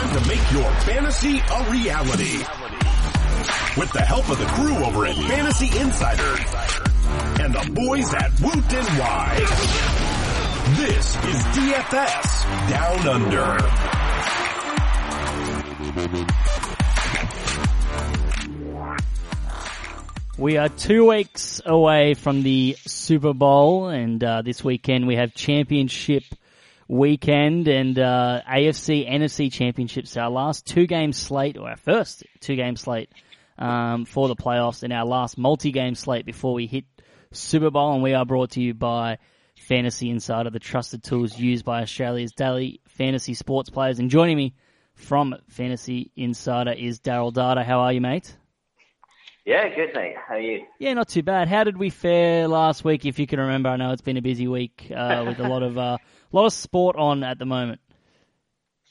time to make your fantasy a reality. With the help of the crew over at Fantasy Insider and the boys at Woot NY. This is DFS Down Under. We are two weeks away from the Super Bowl, and uh, this weekend we have championship weekend and uh, AFC NFC championships. Our last two game slate, or our first two game slate um, for the playoffs, and our last multi game slate before we hit Super Bowl. And we are brought to you by Fantasy Insider, the trusted tools used by Australia's daily fantasy sports players. And joining me from Fantasy Insider is Darryl Data. How are you, mate? Yeah, good mate. How are you? Yeah, not too bad. How did we fare last week? If you can remember, I know it's been a busy week uh, with a lot of uh, a lot of sport on at the moment.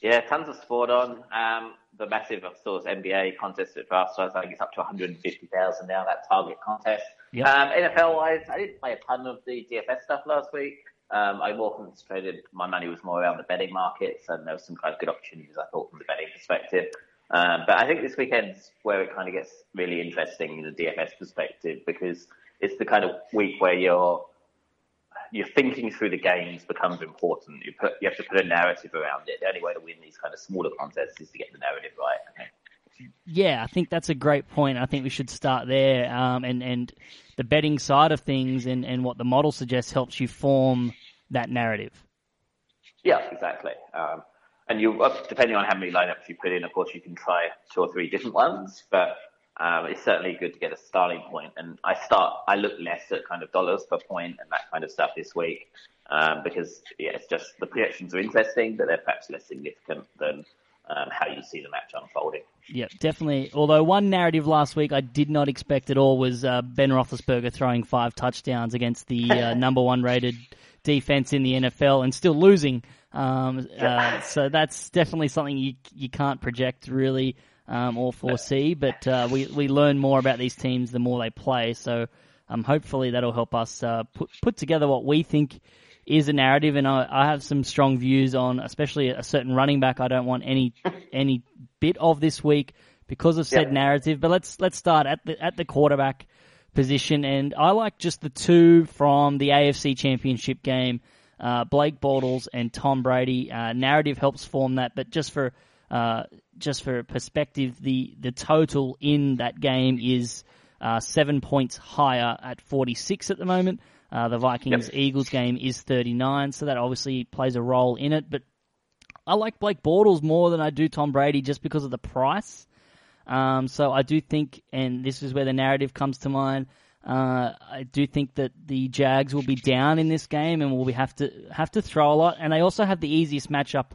Yeah, tons of sport on. Um, the massive, of course, NBA contest at draft size. I think it's up to 150,000 now. That target contest. Yep. Um, NFL wise, I didn't play a ton of the DFS stuff last week. Um, I more concentrated. My money was more around the betting markets, and there was some kind of good opportunities I thought from the betting perspective. Um, but I think this weekend's where it kind of gets really interesting in the DFS perspective because it's the kind of week where you're you're thinking through the games becomes important. You put you have to put a narrative around it. The only way to win these kind of smaller contests is to get the narrative right. Okay. Yeah, I think that's a great point. I think we should start there, um, and and the betting side of things, and, and what the model suggests helps you form that narrative. Yeah, exactly. Um, and you, uh, depending on how many lineups you put in, of course, you can try two or three different ones. But um, it's certainly good to get a starting point. And I start, I look less at kind of dollars per point and that kind of stuff this week um, because yeah, it's just the projections are interesting, but they're perhaps less significant than um, how you see the match unfolding. Yeah, definitely. Although one narrative last week I did not expect at all was uh, Ben Roethlisberger throwing five touchdowns against the uh, number one rated defense in the NFL and still losing. Um, uh, so that's definitely something you you can't project really um, or foresee. But uh, we we learn more about these teams the more they play. So um, hopefully that'll help us uh, put put together what we think is a narrative. And I, I have some strong views on, especially a certain running back. I don't want any any bit of this week because of said Yeah. narrative. But let's let's start at the at the quarterback position, and I like just the two from the AFC Championship game. Uh, Blake Bortles and Tom Brady. Uh, narrative helps form that, but just for uh, just for perspective, the the total in that game is uh, seven points higher at 46 at the moment. Uh, the Vikings Eagles game is 39, so that obviously plays a role in it. But I like Blake Bortles more than I do Tom Brady just because of the price. Um, so I do think, and this is where the narrative comes to mind. Uh, I do think that the Jags will be down in this game and will be have to have to throw a lot. And they also have the easiest matchup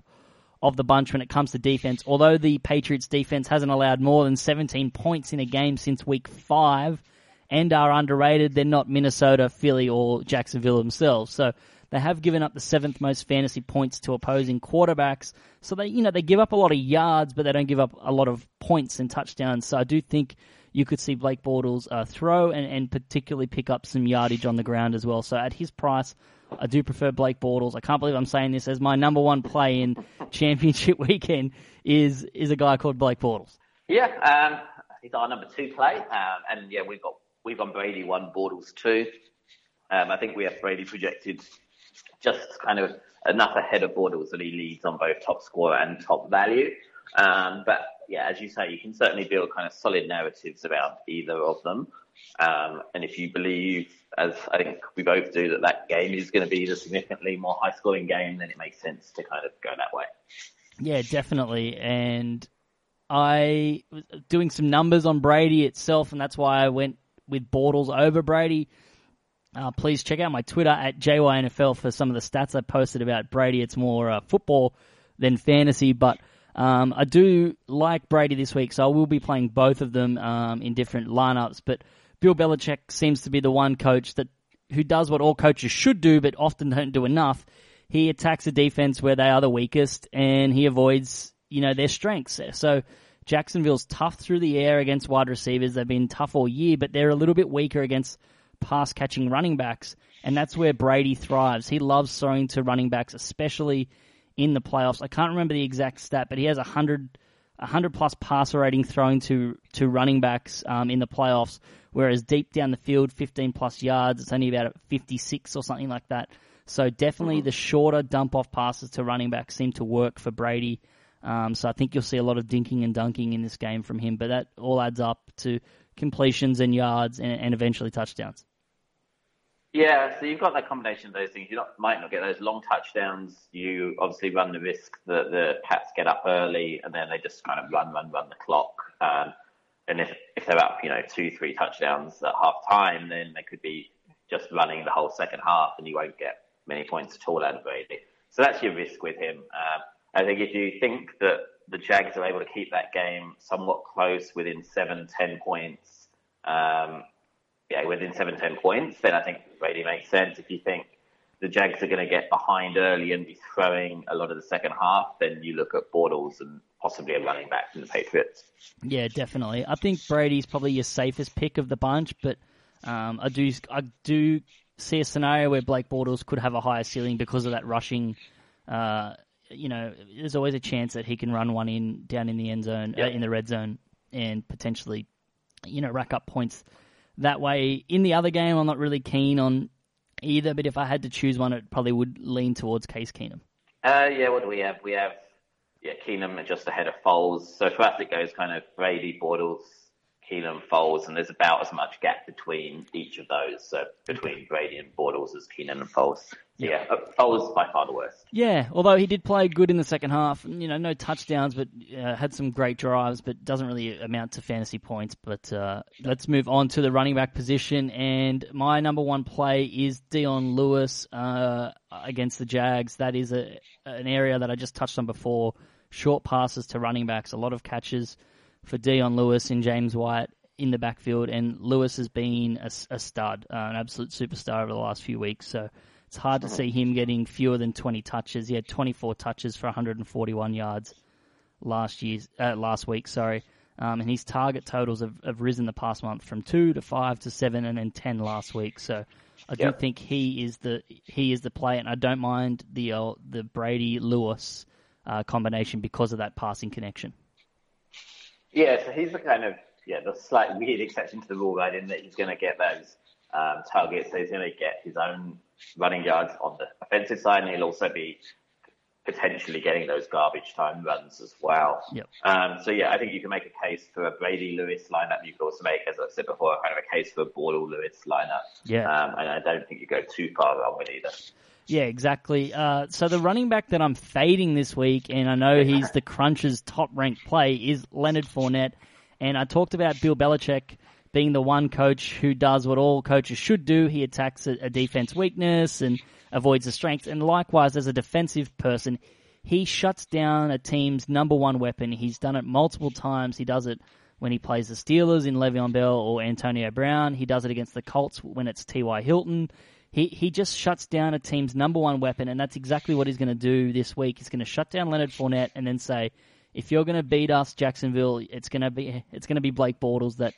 of the bunch when it comes to defense. Although the Patriots defense hasn't allowed more than 17 points in a game since week five and are underrated, they're not Minnesota, Philly, or Jacksonville themselves. So they have given up the seventh most fantasy points to opposing quarterbacks. So they, you know, they give up a lot of yards, but they don't give up a lot of points and touchdowns. So I do think you could see Blake Bortles uh, throw and, and particularly pick up some yardage on the ground as well. So at his price, I do prefer Blake Bortles. I can't believe I'm saying this as my number one play in championship weekend is is a guy called Blake Bortles. Yeah, um, he's our number two play, um, and yeah, we've got we've got Brady one, Bortles two. Um, I think we have Brady projected just kind of enough ahead of Bortles that he leads on both top score and top value. Um, but yeah, as you say, you can certainly build kind of solid narratives about either of them. Um, and if you believe, as I think we both do, that that game is going to be the significantly more high scoring game, then it makes sense to kind of go that way. Yeah, definitely. And I was doing some numbers on Brady itself, and that's why I went with Bortles over Brady. Uh, please check out my Twitter at JYNFL for some of the stats I posted about Brady. It's more uh, football than fantasy, but um, I do like Brady this week, so I will be playing both of them um, in different lineups. But Bill Belichick seems to be the one coach that who does what all coaches should do, but often don't do enough. He attacks a defense where they are the weakest, and he avoids you know their strengths. So Jacksonville's tough through the air against wide receivers. They've been tough all year, but they're a little bit weaker against pass catching running backs, and that's where Brady thrives. He loves throwing to running backs, especially in the playoffs. I can't remember the exact stat, but he has a hundred. 100 plus passer rating throwing to to running backs um, in the playoffs, whereas deep down the field, 15 plus yards, it's only about 56 or something like that. So definitely the shorter dump off passes to running backs seem to work for Brady. Um, so I think you'll see a lot of dinking and dunking in this game from him, but that all adds up to completions and yards and, and eventually touchdowns. Yeah, so you've got that combination of those things. You not, might not get those long touchdowns. You obviously run the risk that the Pats get up early and then they just kind of run, run, run the clock. Um, and if if they're up, you know, two, three touchdowns at half time, then they could be just running the whole second half, and you won't get many points at all out of Brady. So that's your risk with him. Um, I think if you think that the Jags are able to keep that game somewhat close, within seven, ten points, um, yeah, within seven, ten points, then I think Brady makes sense. If you think the Jags are going to get behind early and be throwing a lot of the second half, then you look at Bortles and possibly a running back from the Patriots. Yeah, definitely. I think Brady's probably your safest pick of the bunch, but um, I do I do see a scenario where Blake Bortles could have a higher ceiling because of that rushing. Uh, you know, there's always a chance that he can run one in down in the end zone, uh, in the red zone, and potentially, you know, rack up points that way. In the other game, I'm not really keen on either, but if I had to choose one, it probably would lean towards Case Keenum. Uh, yeah, what do we have? We have yeah Keenum just ahead of Foles. So for us, it goes kind of Brady, Bortles, Keenum, Foles, and there's about as much gap between each of those. So between Brady and Bortles as Keenum and Foles. Yeah, uh, Foles by far the worst. Yeah, although he did play good in the second half. You know, no touchdowns, but uh, had some great drives, but doesn't really amount to fantasy points. But uh, let's move on to the running back position. And my number one play is Dion Lewis uh, against the Jags. That is a an area that I just touched on before. Short passes to running backs, a lot of catches for Dion Lewis and James White in the backfield, and Lewis has been a, a stud, uh, an absolute superstar over the last few weeks. So it's hard to see him getting fewer than 20 touches. He had 24 touches for 141 yards last year, uh, last week. Sorry, um, and his target totals have, have risen the past month from two to five to seven, and then 10 last week. So I do Yep. think he is the he is the play, and I don't mind the uh, the Brady Lewis uh, combination because of that passing connection. Yeah, so he's the kind of yeah the slight weird exception to the rule, right? In that he's going to get those um, targets, so he's going to get his own running yards on the offensive side, and he'll also be potentially getting those garbage time runs as well. Yep. Um, so yeah, I think you can make a case for a Brady Lewis lineup. You can also make, as I said before, kind of a case for a Bortle Lewis lineup. Yeah. Um, and I don't think you go too far wrong with either. Yeah, exactly. Uh, so the running back that I'm fading this week, and I know he's the Crunch's top ranked play, is Leonard Fournette. And I talked about Bill Belichick being the one coach who does what all coaches should do. He attacks a, a defense weakness and avoids the strength. And likewise, as a defensive person, he shuts down a team's number one weapon. He's done it multiple times. He does it when he plays the Steelers in Le'Veon Bell or Antonio Brown. He does it against the Colts when it's T.Y. Hilton. He he just shuts down a team's number one weapon, and that's exactly what he's going to do this week. He's going to shut down Leonard Fournette and then say, if you're going to beat us, Jacksonville, it's going to be it's going to be Blake Bortles that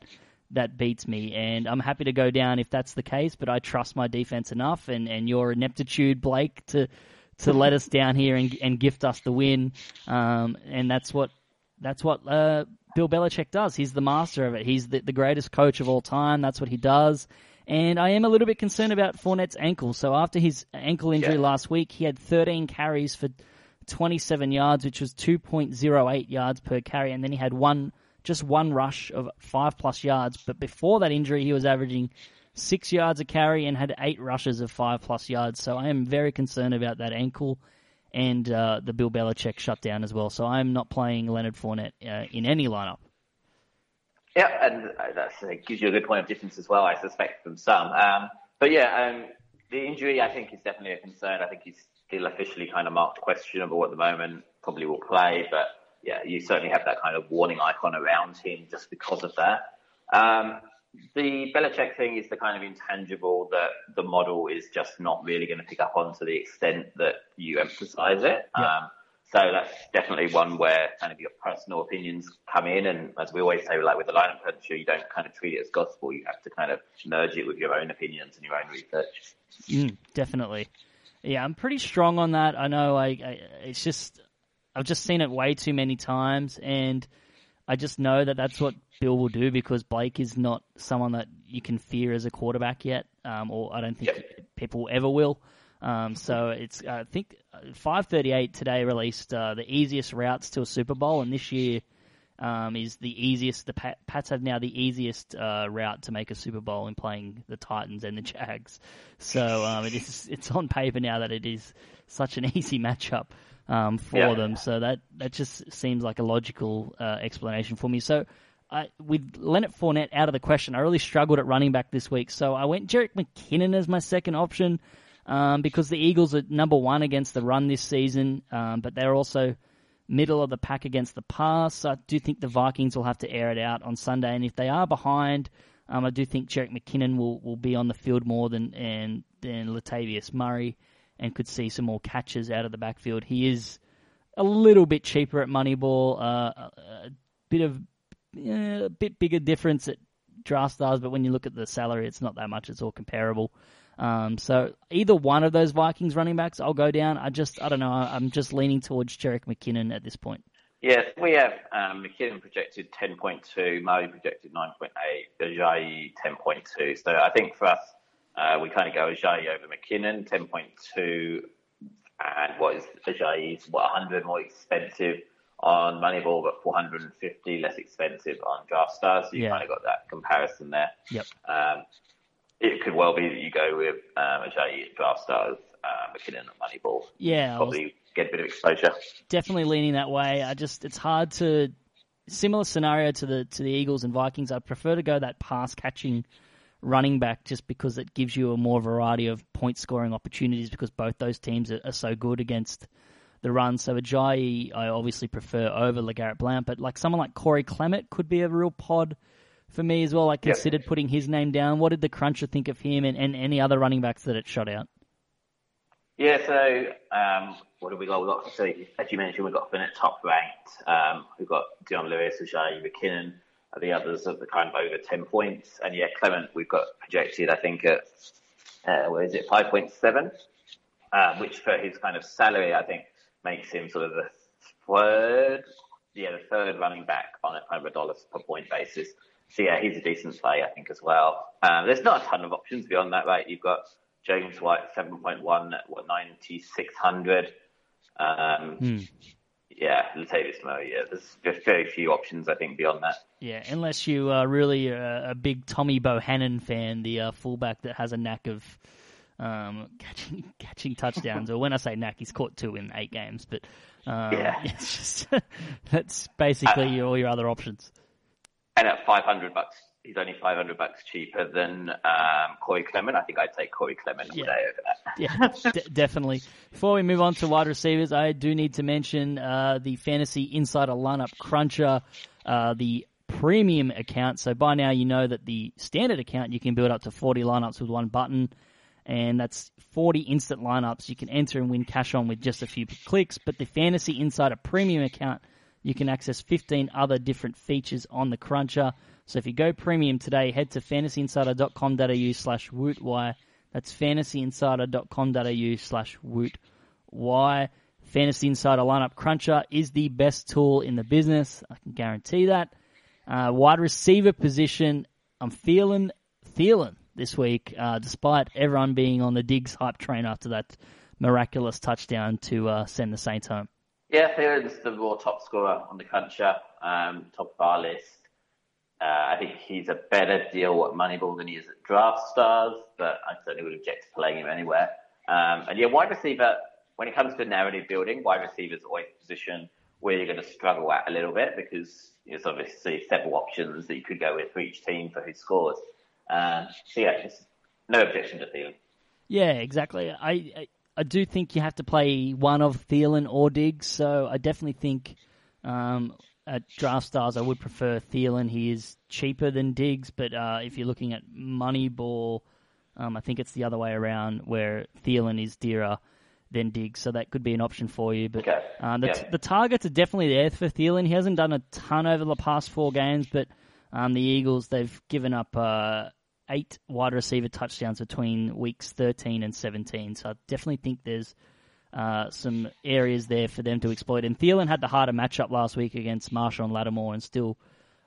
that beats me, and I'm happy to go down if that's the case. But I trust my defense enough, and, and your ineptitude, Blake, to to let us down here and and gift us the win. Um, and that's what that's what uh, Bill Belichick does. He's the master of it. He's the, the greatest coach of all time. That's what he does. And I am a little bit concerned about Fournette's ankle. So after his ankle injury Yeah. last week, he had 13 carries for 27 yards, which was 2.08 yards per carry, and then he had one just one rush of five plus yards. But before that injury, he was averaging six yards a carry and had eight rushes of five plus yards. So I am very concerned about that ankle and uh, the Bill Belichick shutdown as well. So I'm not playing Leonard Fournette uh, in any lineup. Yeah, and that uh, gives you a good point of difference as well, I suspect, from some. Um, but yeah, um, the injury I think is definitely a concern. I think he's still officially kind of marked questionable at the moment. Probably will play, but yeah, you certainly have that kind of warning icon around him just because of that. Um, the Belichick thing is the kind of intangible that the model is just not really going to pick up on to the extent that you emphasize it. Yeah. Um, so that's definitely one where kind of your personal opinions come in. And as we always say, like with the lineup culture, you don't kind of treat it as gospel. You have to kind of merge it with your own opinions and your own research. Mm, definitely. Yeah, I'm pretty strong on that. I know. I, I it's just I've just seen it way too many times, and I just know that that's what Bill will do because Blake is not someone that you can fear as a quarterback yet, um, or I don't think Yep. people ever will. Um, so it's I think 538 today released uh, the easiest routes to a Super Bowl, and this year um, is the easiest. The Pat, Pats have now the easiest uh, route to make a Super Bowl in playing the Titans and the Jags. So um, it is it's on paper now that it is such an easy matchup um, for Yeah. them. So that that just seems like a logical uh, explanation for me. So. I, with Leonard Fournette out of the question, I really struggled at running back this week. So I went Jerick McKinnon as my second option um, because the Eagles are number one against the run this season, um, but they're also middle of the pack against the pass. So I do think the Vikings will have to air it out on Sunday, and if they are behind, um, I do think Jerick McKinnon will, will be on the field more than and than Latavius Murray, and could see some more catches out of the backfield. He is a little bit cheaper at Moneyball, uh, a, bit of yeah, a bit bigger difference at draft stars, but when you look at the salary, it's not that much. It's all comparable. Um, so either one of those Vikings running backs, I'll go down. I just, I don't know. I'm just leaning towards Jerick McKinnon at this point. Yes, we have um, McKinnon projected 10.2, Murray projected 9.8, Ajayi 10.2. So I think for us, uh, we kind of go Ajayi over McKinnon, 10.2, and what is Ajayi's, what, 100 more expensive on Moneyball, but 450 less expensive on Draft Stars. So you Yeah. kind of got that comparison there. Yep. Um, it could well be that you go with um, Ajayi at Draft Stars, uh, McKinnon at Moneyball. Yeah, Probably get a bit of exposure. definitely leaning that way. I just it's hard to similar scenario to the to the Eagles and Vikings. I'd prefer to go that pass catching running back just because it gives you a more variety of point scoring opportunities because both those teams are, are so good against the run. So Ajayi I obviously prefer over LeGarrette Blount, but like someone like Corey Clement could be a real pod for me as well. I considered putting his name down. What did the cruncher think of him and, and any other running backs that it shot out? Yeah, so um, what have we got? We've got, so as you mentioned, we've got Bennett top ranked. Um, we've got Dion Lewis, Ajayi McKinnon, are the others are the kind of over 10 points. And yeah, Clement, we've got projected, I think, at, uh, where is it, 5.7, um, which for his kind of salary, I think, makes him sort of the third, yeah, the third running back on a kind of a dollars per point basis. So yeah, he's a decent play, I think, as well. Um, there's not a ton of options beyond that, right? You've got James White, 7.1 at what, 9,600. Um, Yeah, Latavius Murray, yeah, there's just very few options, I think, beyond that. Yeah, unless you are really a, a big Tommy Bohanon fan, the uh, fullback that has a knack of um, catching catching touchdowns. or when I say knack, he's caught two in eight games. But um, Yeah. it's just that's basically your, all your other options. And at 500 bucks, he's only 500 bucks cheaper than um, Corey Clement. I think I'd take Corey Clement Yeah. over that. Yeah, de- definitely. Before we move on to wide receivers, I do need to mention uh, the Fantasy Insider Lineup Cruncher, uh, the premium account. So by now you know that the standard account you can build up to 40 lineups with one button, and that's 40 instant lineups you can enter and win cash on with just a few clicks. But the Fantasy Insider Premium account, you can access 15 other different features on the Cruncher. So if you go premium today, head to fantasyinsider.com.au slash wootwire. That's fantasyinsider.com.au slash woot. Why? Fantasy Insider Lineup Cruncher is the best tool in the business. I can guarantee that. Uh, wide receiver position, I'm feeling Thielen this week, uh, despite everyone being on the Diggs hype train after that miraculous touchdown to uh, send the Saints home. Yeah, Thiel's the raw top scorer on the country, um, top of our list. Uh, I think he's a better deal at Moneyball than he is at Draft Stars, but I certainly would object to playing him anywhere. Um, and yeah, wide receiver, when it comes to narrative building, wide receiver is always a position where you're going to struggle at a little bit because there's obviously several options that you could go with for each team for who scores. Um, so yeah, no objection to Thielen. Yeah, exactly. I, I I do think you have to play one of Thielen or Diggs, so I definitely think um, at draft stars I would prefer Thielen. He is cheaper than Diggs, but uh, if you're looking at Moneyball, um, I think it's the other way around where Thielen is dearer than Diggs, so that could be an option for you. But Okay. uh, the, Yeah. the targets are definitely there for Thielen. He hasn't done a ton over the past four games, but um, the Eagles they've given up uh, eight wide receiver touchdowns between weeks 13 and 17. So I definitely think there's uh, some areas there for them to exploit. And Thielen had the harder matchup last week against Marshall and Lattimore and still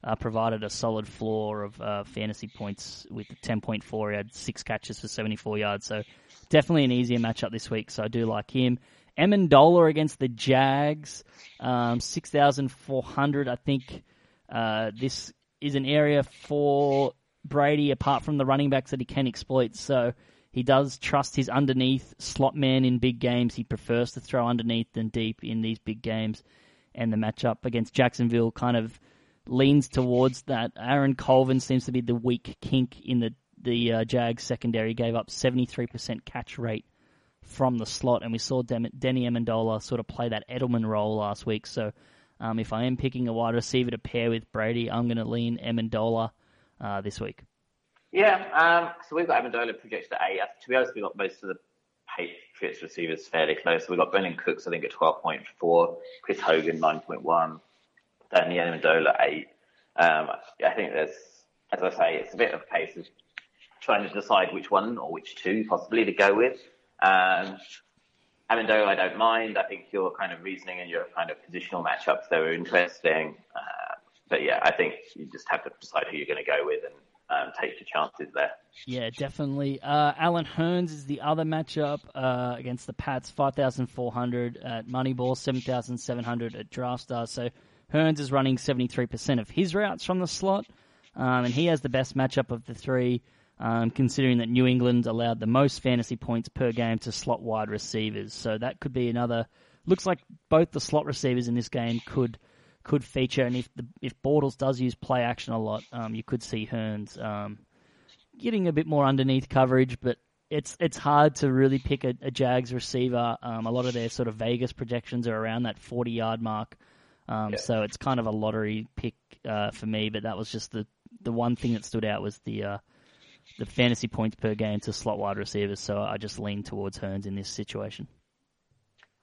uh, provided a solid floor of uh, fantasy points with 10.4. He had six catches for 74 yards. So definitely an easier matchup this week. So I do like him. Amendola against the Jags, um, 6,400. I think uh, this is an area for Brady, apart from the running backs that he can exploit. So he does trust his underneath slot man in big games. He prefers to throw underneath than deep in these big games. And the matchup against Jacksonville kind of leans towards that. Aaron Colvin seems to be the weak kink in the the uh, Jags secondary. Gave up 73% catch rate from the slot, and we saw Dem- Danny Amendola sort of play that Edelman role last week. So um, if I am picking a wide receiver to pair with Brady, I'm going to lean Amendola uh, this week. Yeah, um, so we've got Amendola projected at eight. To be honest, we've got most of the Patriots receivers fairly close. So we've got Brandin Cooks, I think, at 12.4, Chris Hogan, 9.1, Danny Amendola, 8. Um, I think there's, as I say, it's a bit of a case of trying to decide which one or which two possibly to go with. Um, Amendola, I don't mind. I think your kind of reasoning and your kind of positional matchups, they were interesting. Uh, but yeah, I think you just have to decide who you're going to go with and um, take your chances there. Yeah, definitely. Uh, Allen Hurns is the other matchup uh, against the Pats, 5,400 at Moneyball, 7,700 at DraftStar. So Hurns is running 73% of his routes from the slot, um, and he has the best matchup of the three, um, considering that New England allowed the most fantasy points per game to slot wide receivers. So that could be another. Looks like both the slot receivers in this game could could feature, and if the, if Bortles does use play action a lot, um, you could see Hurns um, getting a bit more underneath coverage, but it's it's hard to really pick a, a Jags receiver. Um, a lot of their sort of Vegas projections are around that forty yard mark, um, yeah. so it's kind of a lottery pick uh, for me. But that was just the the one thing that stood out was the uh, the fantasy points per game to slot wide receivers. So I just lean towards Hurns in this situation.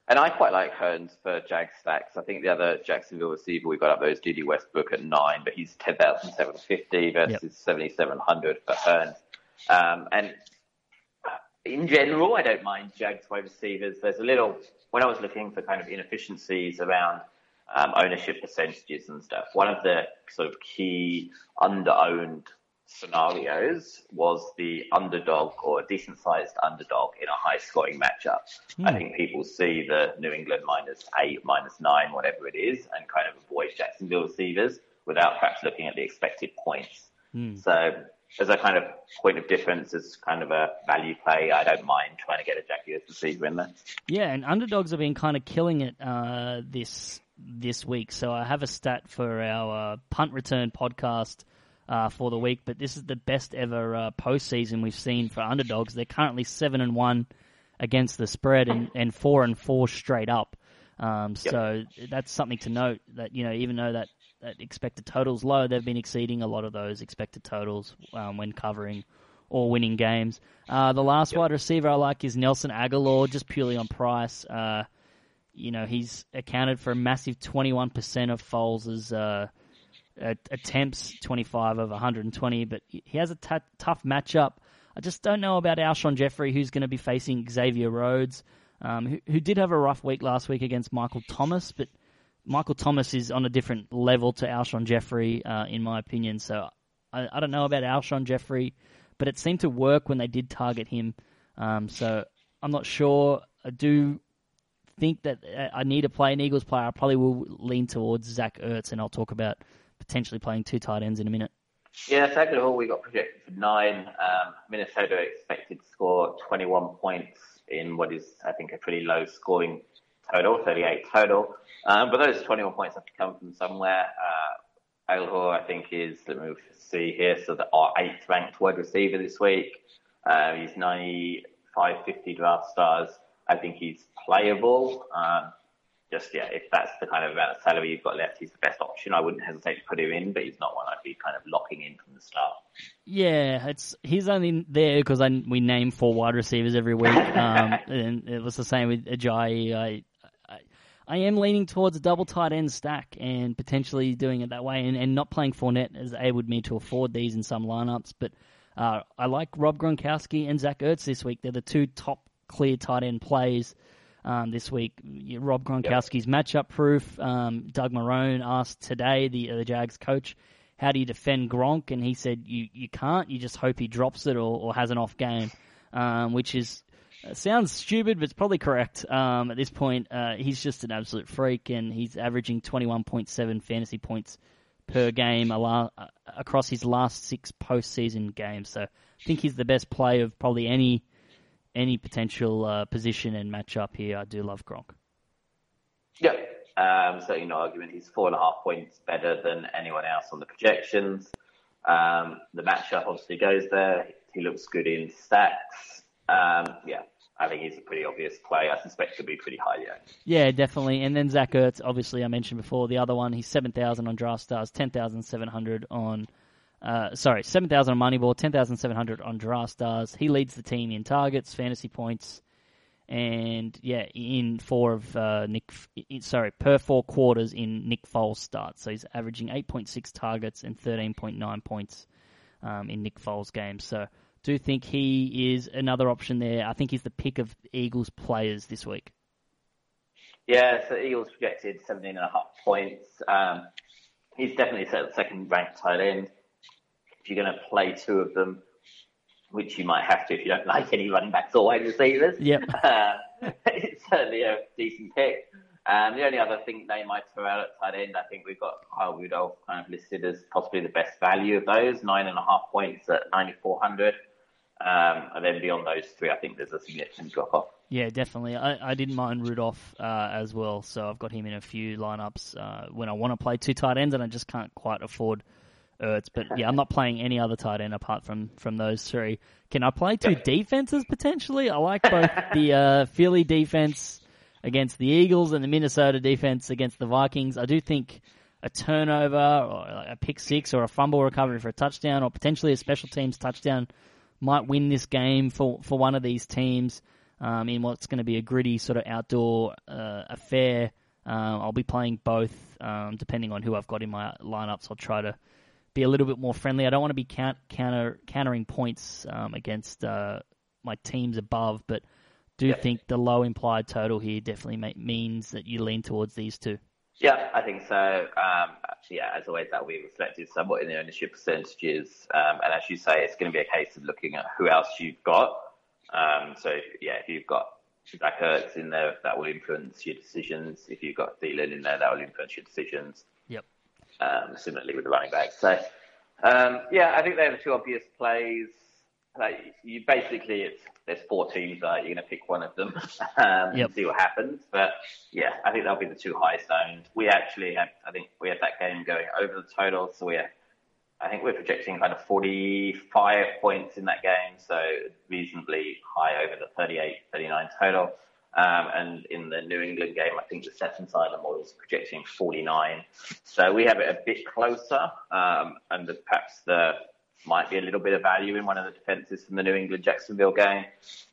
And I quite like Hurns for Jag stacks. I think the other Jacksonville receiver we got up there is Dede Westbrook at nine, but he's 10,750 versus yep. 7,700 for Hurns. Um, and in general, I don't mind Jags wide receivers. There's a little, when I was looking for kind of inefficiencies around um, ownership percentages and stuff, one of the sort of key under-owned scenarios was the underdog or a decent sized underdog in a high scoring matchup. Mm. I think people see the New England minus eight, minus nine, whatever it is, and kind of avoid Jacksonville receivers without perhaps looking at the expected points. Mm. So as a kind of point of difference, as kind of a value play, I don't mind trying to get a Jaguars receiver in there. Yeah, and underdogs have been kind of killing it uh, this this week. So I have a stat for our uh, punt return podcast uh, for the week, but this is the best ever uh, postseason we've seen for underdogs. They're currently seven and one against the spread and, and four and four straight up. Um, yep. So that's something to note that you know even though that, that expected totals low, they've been exceeding a lot of those expected totals um, when covering or winning games. Uh, the last yep. wide receiver I like is Nelson Agholor, just purely on price. Uh, you know he's accounted for a massive 21% of Foles' uh, attempts 25 of 120, but he has a t- tough matchup. I just don't know about Alshon Jeffery, who's going to be facing Xavier Rhodes, um, who, who did have a rough week last week against Michael Thomas, but Michael Thomas is on a different level to Alshon Jeffery, uh, in my opinion. So I, I, don't know about Alshon Jeffery, but it seemed to work when they did target him. Um, so I'm not sure. I do think that uh, I need to play an Eagles player. I probably will lean towards Zach Ertz, and I'll talk about potentially playing two tight ends in a minute. Yeah, second of all, we got projected for nine. Um, Minnesota expected to score 21 points in what is, I think, a pretty low scoring total, 38 total. Um, but those 21 points have to come from somewhere. Uh, Agholor, I think, is, let me see here, so the, our eighth ranked wide receiver this week. Uh, he's 9550 draft stars. I think he's playable. Um, just yeah, if that's the kind of amount of salary you've got left, he's the best option. I wouldn't hesitate to put him in, but he's not one I'd be kind of locking in from the start. Yeah, it's he's only there because we name four wide receivers every week, um, and it was the same with Ajayi. I, I, I am leaning towards a double tight end stack and potentially doing it that way, and, and not playing Fournette as able me to afford these in some lineups, but. Uh, I like Rob Gronkowski and Zach Ertz this week. They're the two top clear tight end plays um, this week. Rob Gronkowski's yep. matchup proof. Um, Doug Marrone asked today, the, the Jags coach, how do you defend Gronk? And he said, you, you can't. You just hope he drops it or, or has an off game, um, which is uh, sounds stupid, but it's probably correct. Um, at this point, uh, he's just an absolute freak, and he's averaging 21.7 fantasy points per game uh, across his last six postseason games. So I think he's the best play of probably any any potential uh, position and matchup here. I do love Gronk. Yeah, um, certainly no argument. He's four and a half points better than anyone else on the projections. Um, the matchup obviously goes there. He looks good in stacks. Um, yeah, I think he's a pretty obvious play. I suspect he'll be pretty high, yeah. Yeah, definitely. And then Zach Ertz, obviously, I mentioned before. The other one, he's 7,000 on Draft Stars, 10,700 on uh, sorry, 7,000 on Moneyball, 10,700 on Draft Stars. He leads the team in targets, fantasy points, and yeah, in four of uh, Nick, in, sorry, per four quarters in Nick Foles starts. So he's averaging 8.6 targets and 13.9 points um, in Nick Foles games. So do think he is another option there. I think he's the pick of Eagles players this week. Yeah, so Eagles projected 17.5 points. Um, he's definitely second ranked tight end you're going to play two of them, which you might have to if you don't like any running backs or wide receivers, yep. Uh, it's certainly a decent pick. Um, the only other thing they might throw out at tight end, I think we've got Kyle Rudolph kind of listed as possibly the best value of those, nine and a half points at 9,400. Um, and then beyond those three, I think there's a significant drop off. Yeah, definitely. I, I didn't mind Rudolph uh, as well, so I've got him in a few lineups uh, when I want to play two tight ends, and I just can't quite afford Ertz. But yeah, I'm not playing any other tight end apart from from those three. Can I play two defenses potentially? I like both the uh, Philly defense against the Eagles and the Minnesota defense against the Vikings. I do think a turnover or a pick six or a fumble recovery for a touchdown or potentially a special teams touchdown might win this game for for one of these teams um, in what's going to be a gritty sort of outdoor uh, affair. Um, I'll be playing both um, depending on who I've got in my lineups. I'll try to be a little bit more friendly. I don't want to be count, counter countering points um, against uh, my teams above, but do yeah. think the low implied total here definitely may, means that you lean towards these two. Yeah, I think so. Um, yeah, as always, that will be reflected somewhat in the ownership percentages. Um, and as you say, it's going to be a case of looking at who else you've got. Um, so, yeah, if you've got Zach Ertz in there, that will influence your decisions. If you've got Thielen in there, that will influence your decisions. Um, similarly with the running backs. So, um, yeah, I think they're the two obvious plays. Like you basically, it's there's four teams. Right? You're going to pick one of them um, yep. and see what happens. But yeah, I think that'll be the two highest owned. We actually had, I think we had that game going over the total, so we're I think we're projecting kind of 45 points in that game, so reasonably high over the 38, 39 total. Um, and in the New England game, I think the set inside the model is projecting 49. So we have it a bit closer, um, and perhaps there might be a little bit of value in one of the defenses from the New England Jacksonville game.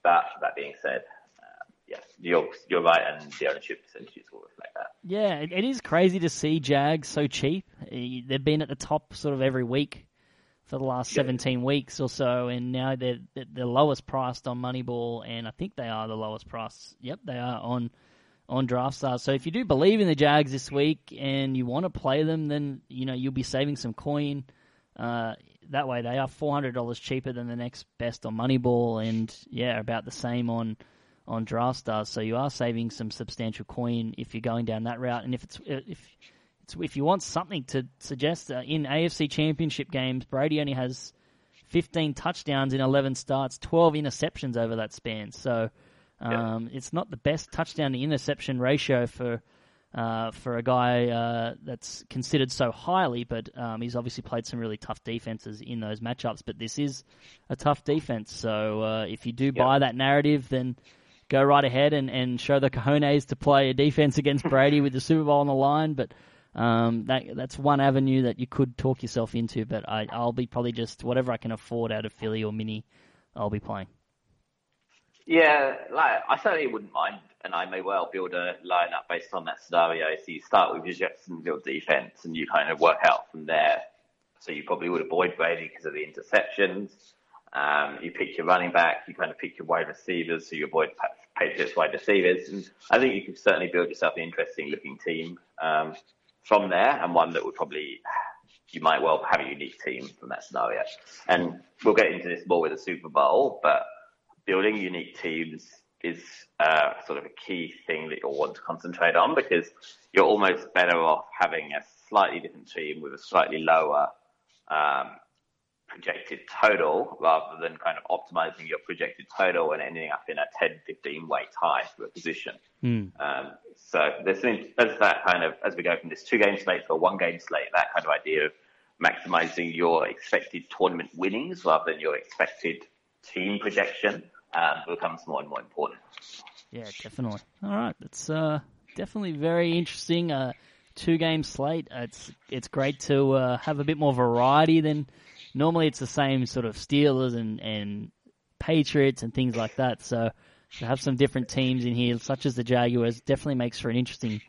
But that being said, uh, yeah, you're, you're right, and the ownership percentages will reflect that. Yeah, it, it is crazy to see Jags so cheap. They've been at the top sort of every week for the last 17 weeks or so, and now they're the lowest priced on Moneyball, and I think they are the lowest price. Yep, they are on on Draft Stars. So if you do believe in the Jags this week and you want to play them, then you know you'll be saving some coin. Uh, that way, they are four hundred dollars cheaper than the next best on Moneyball, and yeah, about the same on on Draft Stars. So you are saving some substantial coin if you're going down that route. And if it's if if you want something to suggest uh, in AFC Championship games, Brady only has 15 touchdowns in 11 starts, 12 interceptions over that span. So um, yeah. it's not the best touchdown to interception ratio for uh, for a guy uh, that's considered so highly, but um, he's obviously played some really tough defenses in those matchups. But this is a tough defense, so uh, if you do buy that narrative, then go right ahead and, and show the cojones to play a defense against Brady with the Super Bowl on the line. But um, that that's one avenue that you could talk yourself into, but I, I'll be probably just whatever I can afford out of Philly or Mini, I'll be playing. Yeah, like I certainly wouldn't mind, and I may well build a lineup based on that scenario. So you start with your Jacksonville defense, and you kind of work out from there. So you probably would avoid Brady because of the interceptions. Um, you pick your running back, you kind of pick your wide receivers, so you avoid Patriots wide receivers. And I think you could certainly build yourself an interesting looking team um, from there, and one that would probably you might well have a unique team from that scenario. And we'll get into this more with the Super Bowl, but building unique teams is uh, sort of a key thing that you'll want to concentrate on because you're almost better off having a slightly different team with a slightly lower um, projected total rather than kind of optimizing your projected total and ending up in a 10, 15 weight tie for a position. Mm. Um, so there's, there's that kind of, as we go from this two game slate to a one game slate, that kind of idea of maximizing your expected tournament winnings rather than your expected team projection um, becomes more and more important. Yeah, definitely. All right, that's uh, definitely very interesting. Uh, two game slate. It's it's great to uh, have a bit more variety than normally. It's the same sort of Steelers and and Patriots and things like that. So to have some different teams in here, such as the Jaguars, definitely makes for an interesting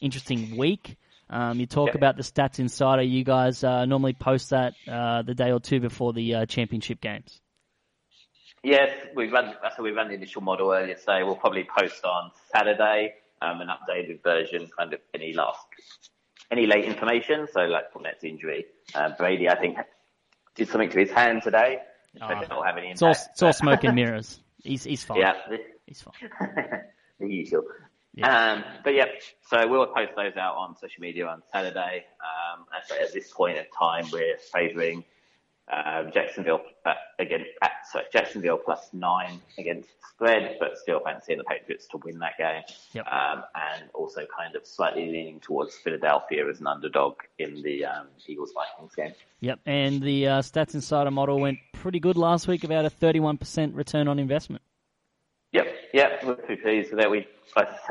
interesting week. Um, you talk yeah. about the stats insider. You guys uh, normally post that uh, the day or two before the uh, championship games. Yes, we run. So we ran the initial model earlier today. We'll probably post on Saturday um, an updated version, kind of any last, any late information. So like Fournette's injury, uh, Brady, I think, did something to his hand today. Oh, not have any it's all, it's all smoke and mirrors. He's he's fine. Yeah, he's fine. the usual. Yeah. Um, but yeah, so we'll post those out on social media on Saturday. Um, at this point in time, we're favouring um, Jacksonville uh, again, at, sorry, Jacksonville plus nine against spread, but still fancying the Patriots to win that game. Yep. Um, and also kind of slightly leaning towards Philadelphia as an underdog in the um, Eagles Vikings game. Yep, and the uh, Stats Insider model went pretty good last week, about a 31% return on investment. Yep, yep, we're pretty pleased that. We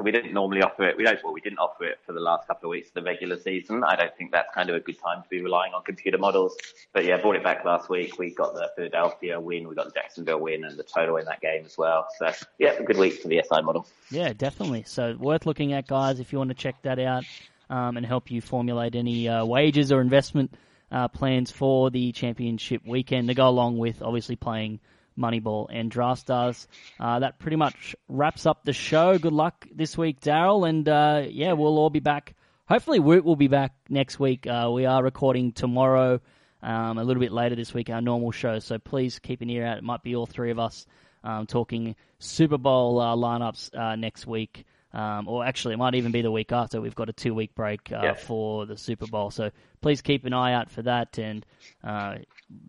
we didn't normally offer it. We don't. Well, we didn't offer it for the last couple of weeks of the regular season. I don't think that's kind of a good time to be relying on computer models. But yeah, brought it back last week. We got the Philadelphia win. We got the Jacksonville win and the total in that game as well. So yeah, a good week for the SI model. Yeah, definitely. So worth looking at, guys, if you want to check that out um, and help you formulate any uh, wages or investment uh, plans for the championship weekend to go along with obviously playing Moneyball and Draft. Uh, that pretty much wraps up the show. Good luck this week, Darryl, and uh, yeah, we'll all be back. Hopefully, Woot will be back next week. Uh, we are recording tomorrow, um, a little bit later this week, our normal show. So please keep an ear out. It might be all three of us um, talking Super Bowl uh, lineups uh, next week. Um, or actually, it might even be the week after. We've got a two week break uh, yeah. for the Super Bowl, so please keep an eye out for that. And uh,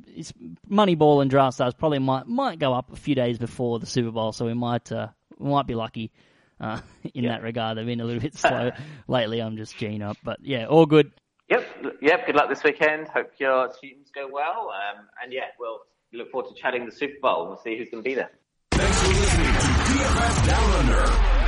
it's Moneyball and Draft Stars probably might might go up a few days before the Super Bowl, so we might uh, we might be lucky uh, in yeah. that regard. They've been a little bit slow lately. I'm just Gene up, but yeah, all good. Yep, yep. Good luck this weekend. Hope your teams go well. Um, and yeah, we'll look forward to chatting the Super Bowl. We'll see who's going to be there. Thanks for listening to DFS Down Under.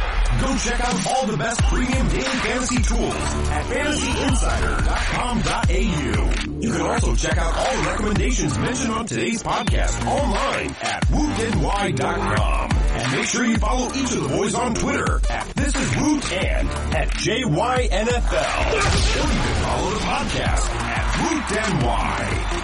Go check out all the best premium daily fantasy tools at fantasyinsider.com.au. You can also check out all the recommendations mentioned on today's podcast online at wootny.com. And make sure you follow each of the boys on Twitter at This Is Woot and at JYNFL. Or you can follow the podcast at WootNY.